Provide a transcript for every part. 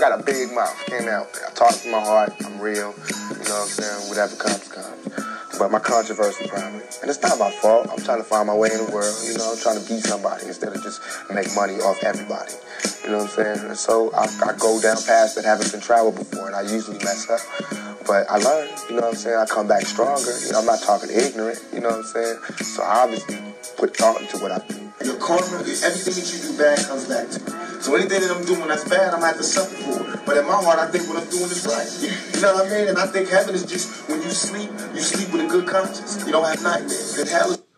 I got a big mouth. Came out. I talk from my heart. I'm real. You know what I'm saying? Whatever comes, comes. But my controversy probably. And it's not my fault. I'm trying to find my way in the world. You know, I'm trying to be somebody instead of just make money off everybody. You know what I'm saying? And so I, I go down paths that haven't been traveled before, and I usually mess up. But I learn, you know what I'm saying? I come back stronger. You know, I'm not talking ignorant, you know what I'm saying? So I obviously put thought into what I do. Your karma, everything that you do bad comes back to you. So anything that I'm doing that's bad, I'm gonna have to suffer for. But in my heart, I think what I'm doing is right. You know what I mean? And I think heaven is just when you sleep, you sleep with a good conscience. You don't have nightmares. And hell is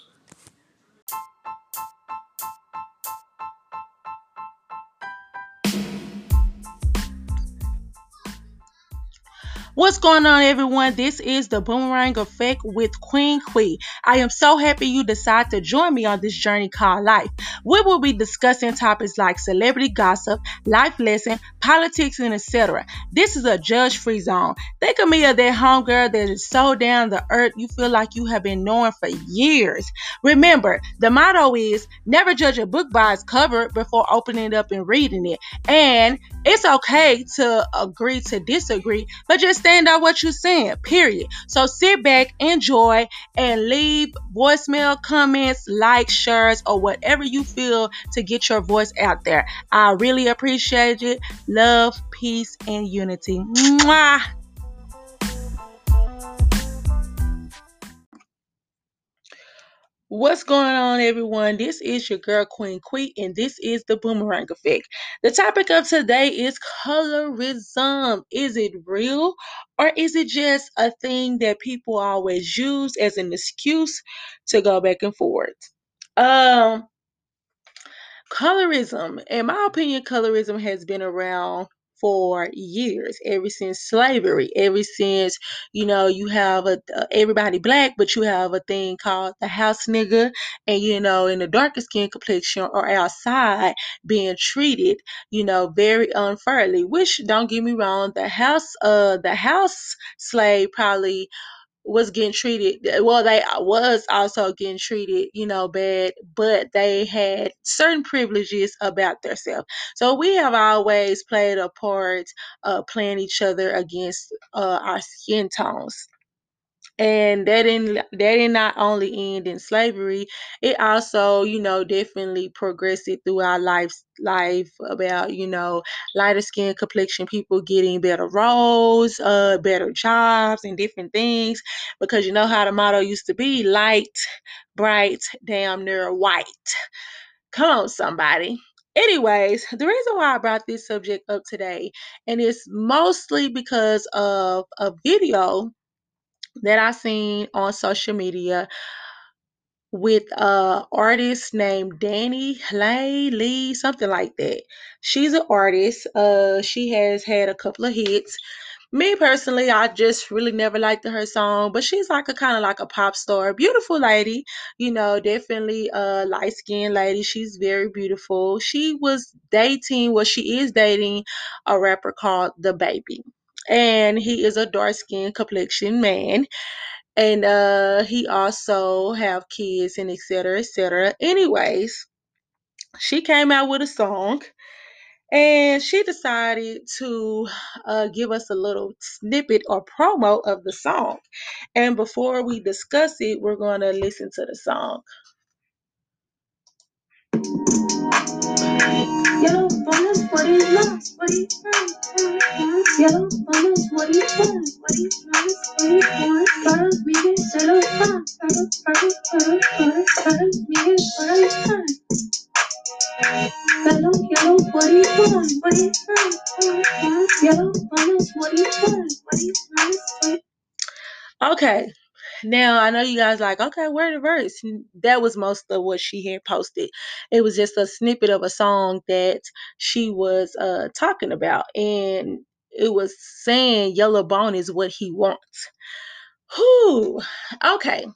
What's going on, everyone? This is the Boomerang Effect with Queen Quee. I am so happy you decided to join me on this journey called life. We will be discussing topics like celebrity gossip, life lesson, politics, and etc. This is a judge-free zone. Think of me as that homegirl that is so down the earth you feel like you have been knowing for years. Remember, the motto is never judge a book by its cover before opening it up and reading it. And it's okay to agree to disagree, but just stand on what you're saying, period. So sit back, enjoy, and leave voicemail, comments, likes, shares, or whatever you feel to get your voice out there. I really appreciate it. Love, peace, and unity. Mwah! What's going on, everyone? This is your girl Queen Quee, and this is the Boomerang Effect. The topic of today is colorism. Is it real, or is it just a thing that people always use as an excuse to go back and forth? Um, colorism, in my opinion, colorism has been around for years, ever since slavery, ever since you know you have a, everybody black, but you have a thing called the house nigga, and you know in the darker skin complexion or outside being treated, you know, very unfairly. Which don't get me wrong, the house uh the house slave probably was getting treated well they was also getting treated you know bad but they had certain privileges about themselves. So we have always played a part uh playing each other against uh our skin tones and that didn't that did not only end in slavery it also you know definitely progressed it through our lives life about you know lighter skin complexion people getting better roles uh better jobs and different things because you know how the motto used to be light bright damn near white. Come on somebody. Anyways the reason why i brought this subject up today and it's mostly because of a video that I seen on social media with a artist named Danny Lay Lee, something like that. She's an artist. Uh, she has had a couple of hits. Me personally, I just really never liked her song, but she's like a kind of like a pop star, beautiful lady. You know, definitely a light skinned lady. She's very beautiful. She was dating, well, she is dating a rapper called DaBaby, and he is a dark skinned complexion man. And uh he also have kids and etc etc anyways she came out with a song and she decided to uh, give us a little snippet or promo of the song. And before we discuss it we're going to listen to the song what is love? What is love? Yellow bonus, what is love? What is love? What love? Para mire, se lo va. Para, para, para, para, para mire, para el pan. Yellow, yellow, what is love? What is love? Yellow bonus, what is love? What is love? Okay, now I know you guys like, okay, where the verse? That was most of what she had posted. It was just a snippet of a song that she was uh talking about, and it was saying Yellow Bone is what he wants. Whew. Okay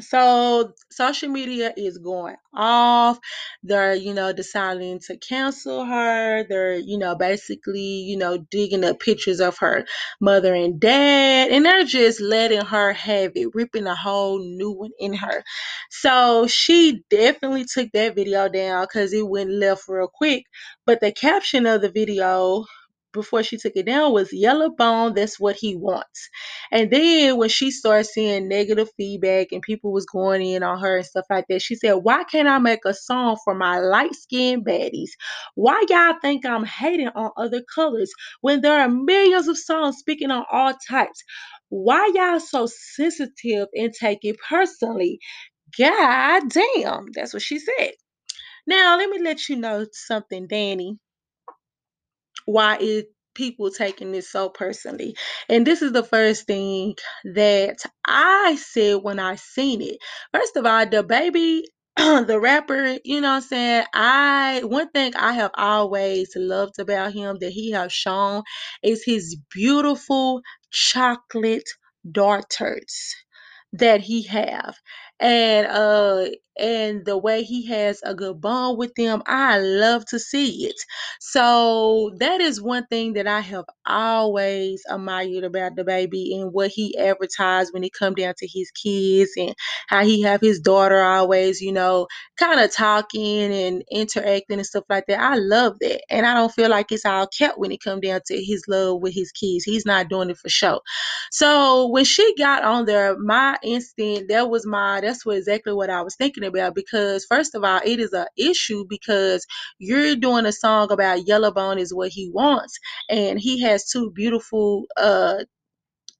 so social media is going off. They're you know deciding to cancel her. They're you know basically you know digging up pictures of her mother and dad and they're just letting her have it ripping a whole new one in her. So she definitely took that video down because it went left real quick but the caption of the video before she took it down was yellow bone that's what he wants. And then when she started seeing negative feedback and people was going in on her and stuff like that she said why can't i make a song for my light-skinned baddies? Why y'all think i'm hating on other colors when there are millions of songs speaking on all types? Why y'all so sensitive and take it personally? God damn that's what she said. Now let me let you know something danny why it people taking this so personally. And this is the first thing that I said when I seen it. First of all, DaBaby the rapper, you know what I'm saying? I one thing I have always loved about him that he has shown is his beautiful chocolate daughters that he have and uh and the way he has a good bond with them i love to see it. So that is one thing that i have always admired about DaBaby and what he advertised when it come down to his kids and how he have his daughter always you know kind of talking and interacting and stuff like that. I love that and i don't feel like it's all kept when it come down to his love with his kids. He's not doing it for show. So when she got on there, my instinct that was my that's what exactly what I was thinking about because first of all, it is a issue because you're doing a song about Yellowbone is what he wants, and he has two beautiful uh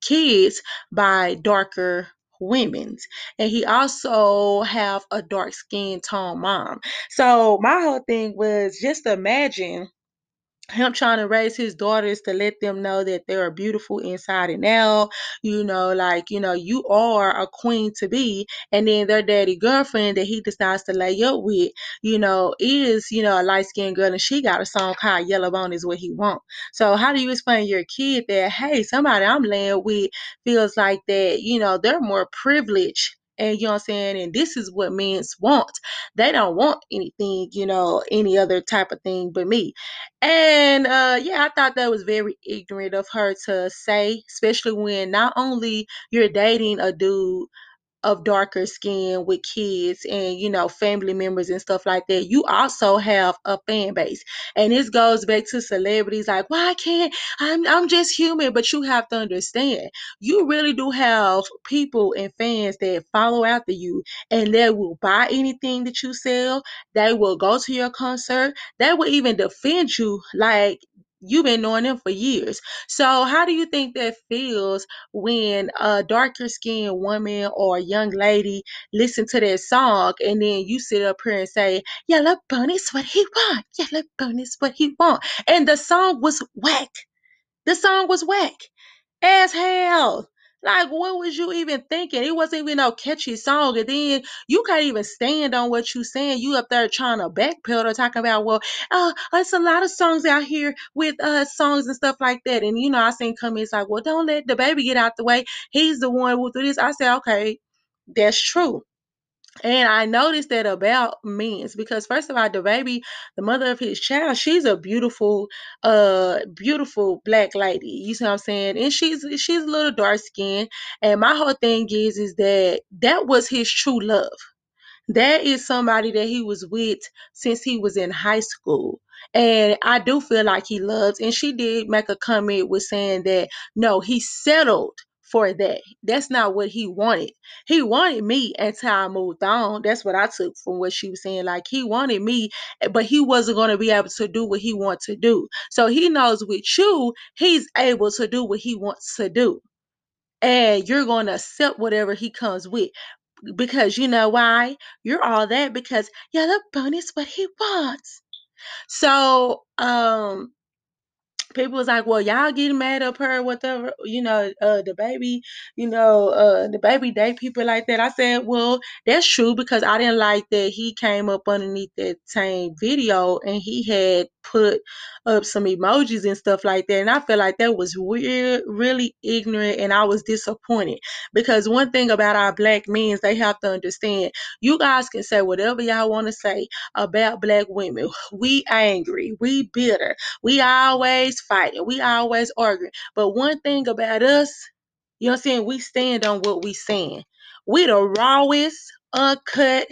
kids by darker women and he also have a dark skin tone mom. So my whole thing was just imagine him trying to raise his daughters to let them know that they are beautiful inside and out, you know, like, you know, you are a queen to be. And then their daddy girlfriend that he decides to lay up with, you know, is, you know, a light skinned girl and she got a song called Yellow Bone is what he want. So how do you explain your kid that, hey, somebody I'm laying with feels like that, you know, they're more privileged and you know what I'm saying? And this is what men want. They don't want anything, you know, any other type of thing but me. And uh yeah, I thought that was very ignorant of her to say, especially when not only you're dating a dude of darker skin with kids and you know family members and stuff like that you also have a fan base. And this goes back to celebrities like why can't I'm I'm just human but you have to understand you really do have people and fans that follow after you and they will buy anything that you sell they will go to your concert they will even defend you like you've been knowing them for years so how do you think that feels when a darker skinned woman or a young lady listen to that song and then you sit up here and say, Yellow Bunny's what he want. Yellow Bunny's what he want. And the song was whack. The song was whack as hell. Like, what was you even thinking? It wasn't even no catchy song. And then you can't even stand on what you saying. You up there trying to backpedal, talking about, well, uh, it's a lot of songs out here with uh songs and stuff like that. And you know, I seen comments like, well, don't let DaBaby get out the way. He's the one who do this. I said, okay, that's true. And I noticed that about men's because first of all, DaBaby, the mother of his child, she's a beautiful, uh, beautiful black lady. You see what I'm saying? And she's she's a little dark skinned. And my whole thing is is that that was his true love. That is somebody that he was with since he was in high school. And I do feel like he loves, and she did make a comment with saying that no, he settled for that. That's not what he wanted. He wanted me until I moved on. That's what I took from what she was saying. Like he wanted me, but he wasn't going to be able to do what he wants to do. So he knows with you, he's able to do what he wants to do. And you're going to accept whatever he comes with because you know why? You're all that because Yellow Bone is what he wants. So, um, people was like, well, y'all getting mad up her, whatever, you know, uh, DaBaby, you know, uh, DaBaby date people like that. I said, well, that's true because I didn't like that he came up underneath that same video and he had put up some emojis and stuff like that. And I felt like that was weird, really ignorant, and I was disappointed because one thing about our black men is they have to understand you guys can say whatever y'all want to say about black women. We angry, we bitter, we always fighting, we always arguing. But one thing about us, you know what I'm saying? We stand on what we saying. We the rawest, uncut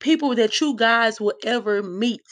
people that you guys will ever meet.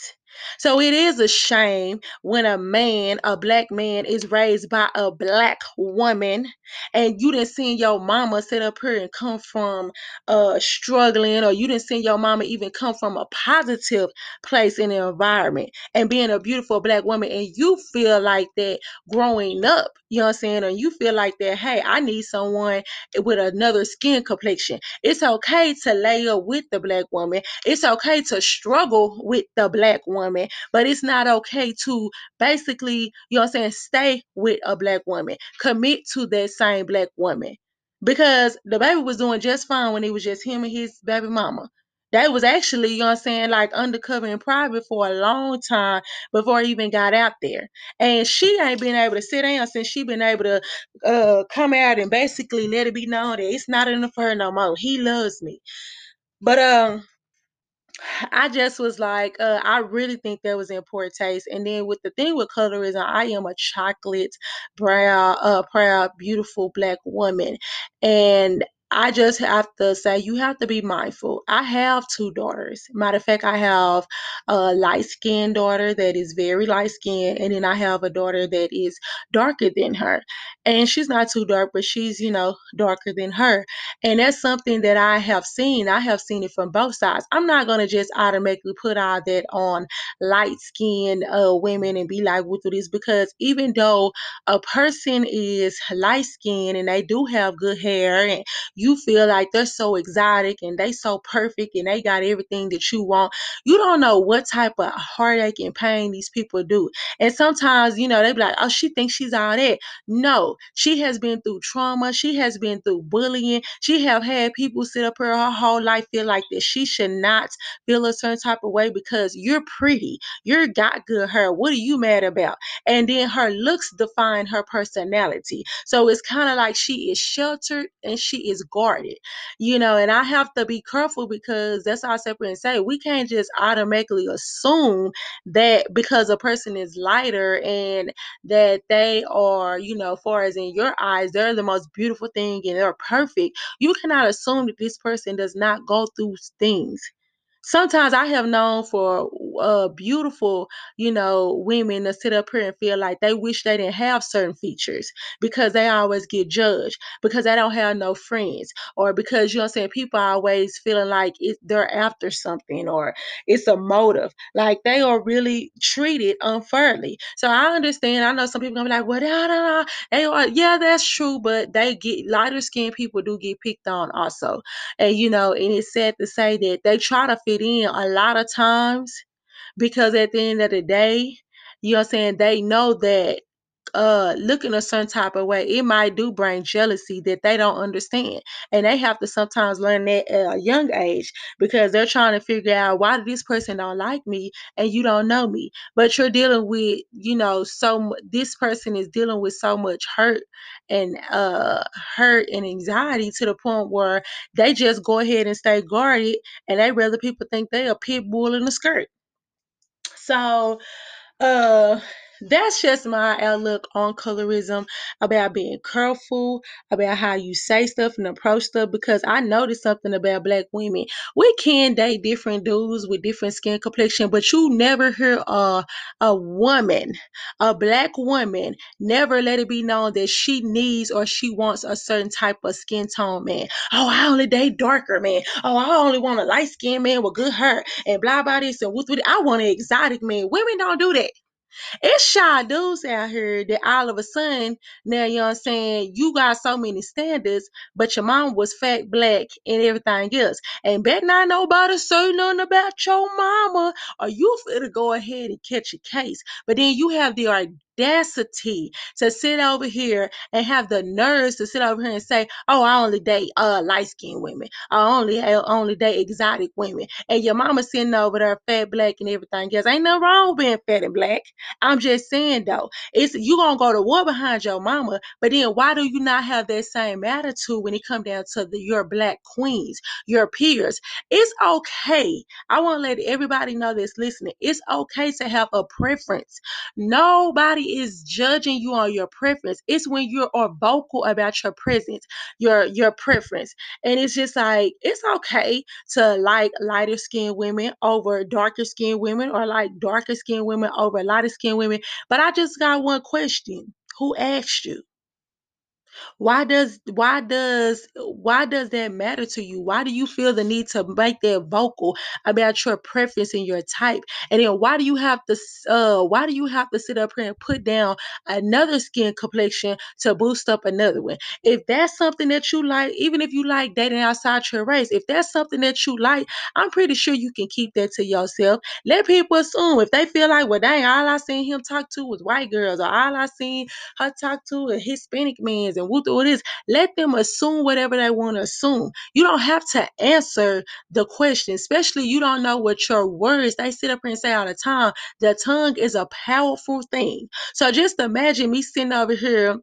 So it is a shame when a man, a black man, is raised by a black woman, and you didn't see your mama sit up here and come from uh struggling, or you didn't see your mama even come from a positive place in the environment and being a beautiful black woman, and you feel like that growing up, you know what I'm saying? Or you feel like that, hey, I need someone with another skin complexion. It's okay to lay up with the black woman. It's okay to struggle with the black woman, but it's not okay to basically, you know I'm saying, stay with a black woman, commit to that same black woman. Because DaBaby was doing just fine when it was just him and his baby mama. They was actually, you know I'm saying, like undercover in private for a long time before he even got out there. And she ain't been able to sit down since she been able to uh come out and basically let it be known that it's not enough for her no more. He loves me. But um I just was like, uh, I really think that was in poor taste. And then with the thing with colorism, I am a chocolate brown, uh, proud, beautiful black woman, and I just have to say, you have to be mindful. I have two daughters. Matter of fact, I have a light skinned daughter that is very light skinned, and then I have a daughter that is darker than her. And she's not too dark, but she's, you know, darker than her. And that's something that I have seen. I have seen it from both sides. I'm not gonna just automatically put all that on light skinned uh, women and be like, what do this? Because even though a person is light skinned and they do have good hair and you feel like they're so exotic and they so perfect and they got everything that you want, you don't know what type of heartache and pain these people do. And sometimes, you know, they be like, oh, she thinks she's all that. No, she has been through trauma. She has been through bullying. She have had people sit up her whole life feel like that she should not feel a certain type of way because you're pretty. You're got good hair. What are you mad about? And then her looks define her personality. So it's kind of like she is sheltered and she is guarded, you know. And I have to be careful because that's how I separate and say we can't just automatically assume that because a person is lighter and that they are, you know, far as in your eyes, they're the most beautiful thing and they're perfect. You cannot assume that this person does not go through things sometimes I have known for uh beautiful, you know, women to sit up here and feel like they wish they didn't have certain features because they always get judged because they don't have no friends or because you know I'm saying people are always feeling like it, they're after something or it's a motive. Like they are really treated unfairly. So I understand. I know some people gonna be like, well, da, da, da. they are, yeah, that's true, but they get lighter skinned people do get picked on also. And you know, and it's sad to say that they try to in a lot of times because at the end of the day, you know what I'm saying, they know that uh looking a certain type of way, it might do bring jealousy that they don't understand. And they have to sometimes learn that at a young age because they're trying to figure out why this person don't like me and you don't know me. But you're dealing with, you know, so this person is dealing with so much hurt and uh hurt and anxiety to the point where they just go ahead and stay guarded and they rather people think they a pit bull in a skirt. So uh that's just my outlook on colorism about being careful about how you say stuff and approach stuff because i noticed something about black women. We can date different dudes with different skin complexion but you never hear a, a woman a black woman never let it be known that she needs or she wants a certain type of skin tone man. Oh i only date darker man oh i only want a light skinned man with good hair and blah blah this and what i want an exotic man. Women don't do that it's shy dudes out here that all of a sudden, now you know what I'm saying, you got so many standards, but your mom was fat, black, and everything else. And bet not nobody say nothing about your mama, or you finna go ahead and catch a case. But then you have the audacity to sit over here and have the nerves to sit over here and say, Oh, I only date uh light skinned women. I only I only date exotic women. And your mama sitting over there fat, black, and everything else. Ain't nothing wrong with being fat and black. I'm just saying though, it's you gonna go to war behind your mama, but then why do you not have that same attitude when it come down to the your black queens, your peers? It's okay. I want to let everybody know that's listening. It's okay to have a preference. Nobody is judging you on your preference. It's when you are vocal about your presence, your your preference. And it's just like it's okay to like lighter skinned women over darker skinned women or like darker skinned women over lighter skinned women. But I just got one question. Who asked you? Why does why does why does that matter to you? Why do you feel the need to make that vocal about your preference and your type? And then why do you have to uh why do you have to sit up here and put down another skin complexion to boost up another one? If that's something that you like even if you like dating outside your race if that's something that you like i'm pretty sure you can keep that to yourself. Let people assume if they feel like well dang all i seen him talk to was white girls or all i seen her talk to a hispanic men and what it is let them assume whatever they want to assume. You don't have to answer the question especially you don't know what your words they sit up here and say all the time the tongue is a powerful thing. So just imagine me sitting over here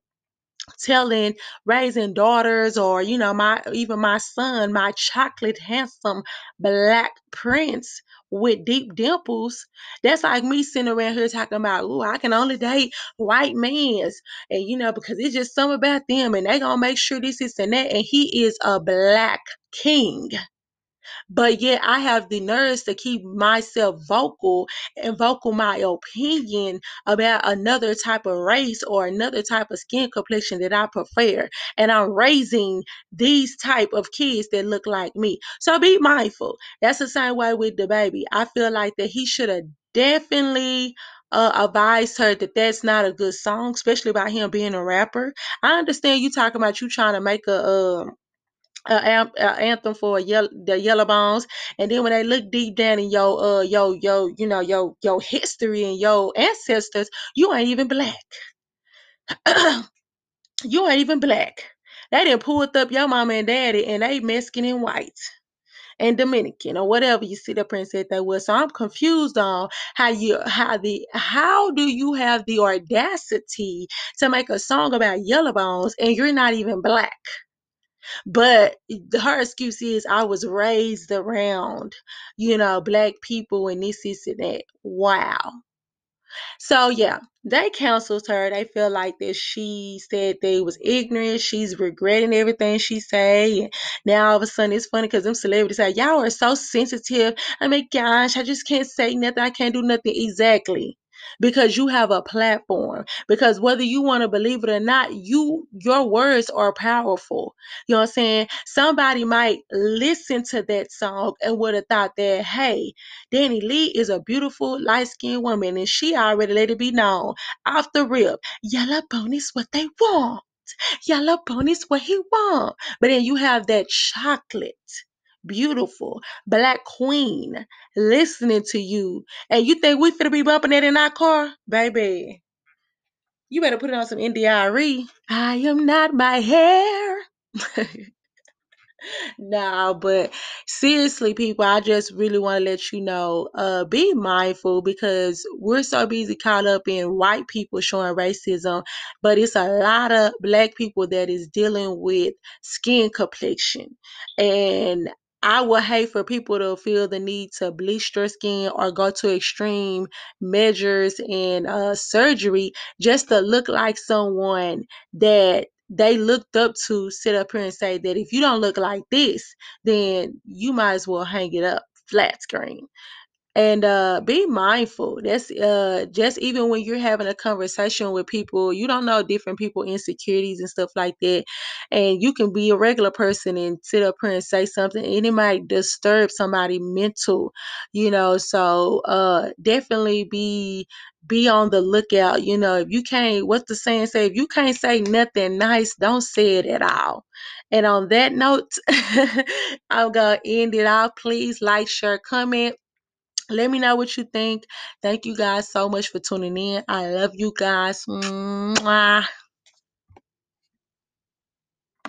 telling raising daughters or you know my even my son my chocolate handsome black prince with deep dimples. That's like me sitting around here talking about oh i can only date white mans. And you know because it's just something about them and they gonna make sure this is and that and he is a black king but yet I have the nerves to keep myself vocal and vocal my opinion about another type of race or another type of skin complexion that I prefer. And I'm raising these type of kids that look like me. So be mindful. That's the same way with DaBaby. I feel like that he should have definitely uh, advised her that that's not a good song, especially about him being a rapper. I understand you talking about you trying to make a um uh, am- uh, anthem for the yellow bones and then when they look deep down in your uh your your you know your your history and your ancestors you ain't even black you ain't even black they didn't pulled up your mama and daddy and they Mexican and white and Dominican or whatever you see the prince said they was. So I'm confused on how you how the how do you have the audacity to make a song about yellow bones and you're not even black? But her excuse is I was raised around, you know, black people and this, this, and that. Wow. So yeah, they counseled her. They feel like that she said they was ignorant. She's regretting everything she say. And now all of a sudden it's funny because them celebrities say, Y'all are so sensitive. I mean, gosh, I just can't say nothing. I can't do nothing exactly. Because you have a platform. Because whether you want to believe it or not, you your words are powerful. You know what I'm saying? Somebody might listen to that song and would have thought that, hey, DaniLeigh is a beautiful light skinned woman, and she already let it be known off the rip. Yellow pony's what they want. Yellow pony's what he want. But then you have that chocolate, beautiful black queen listening to you, and you think we finna be bumping that in our car, baby? You better put it on some India.Arie. I am not my hair. no, but seriously, people, I just really want to let you know, uh, be mindful because we're so busy caught up in white people showing racism, but it's a lot of black people that is dealing with skin complexion. And I would hate for people to feel the need to bleach their skin or go to extreme measures and uh, surgery just to look like someone that they looked up to sit up here and say that if you don't look like this, then you might as well hang it up flat screen and uh be mindful. That's uh just even when you're having a conversation with people you don't know different people insecurities and stuff like that. And you can be a regular person and sit up here and say something and it might disturb somebody mental you know? So uh definitely be be on the lookout you know? If you can't what's the saying say? If you can't say nothing nice don't say it at all. And on that note i'm gonna end it off. Please like share comment let me know what you think. Thank you guys so much for tuning in. I love you guys. Mwah.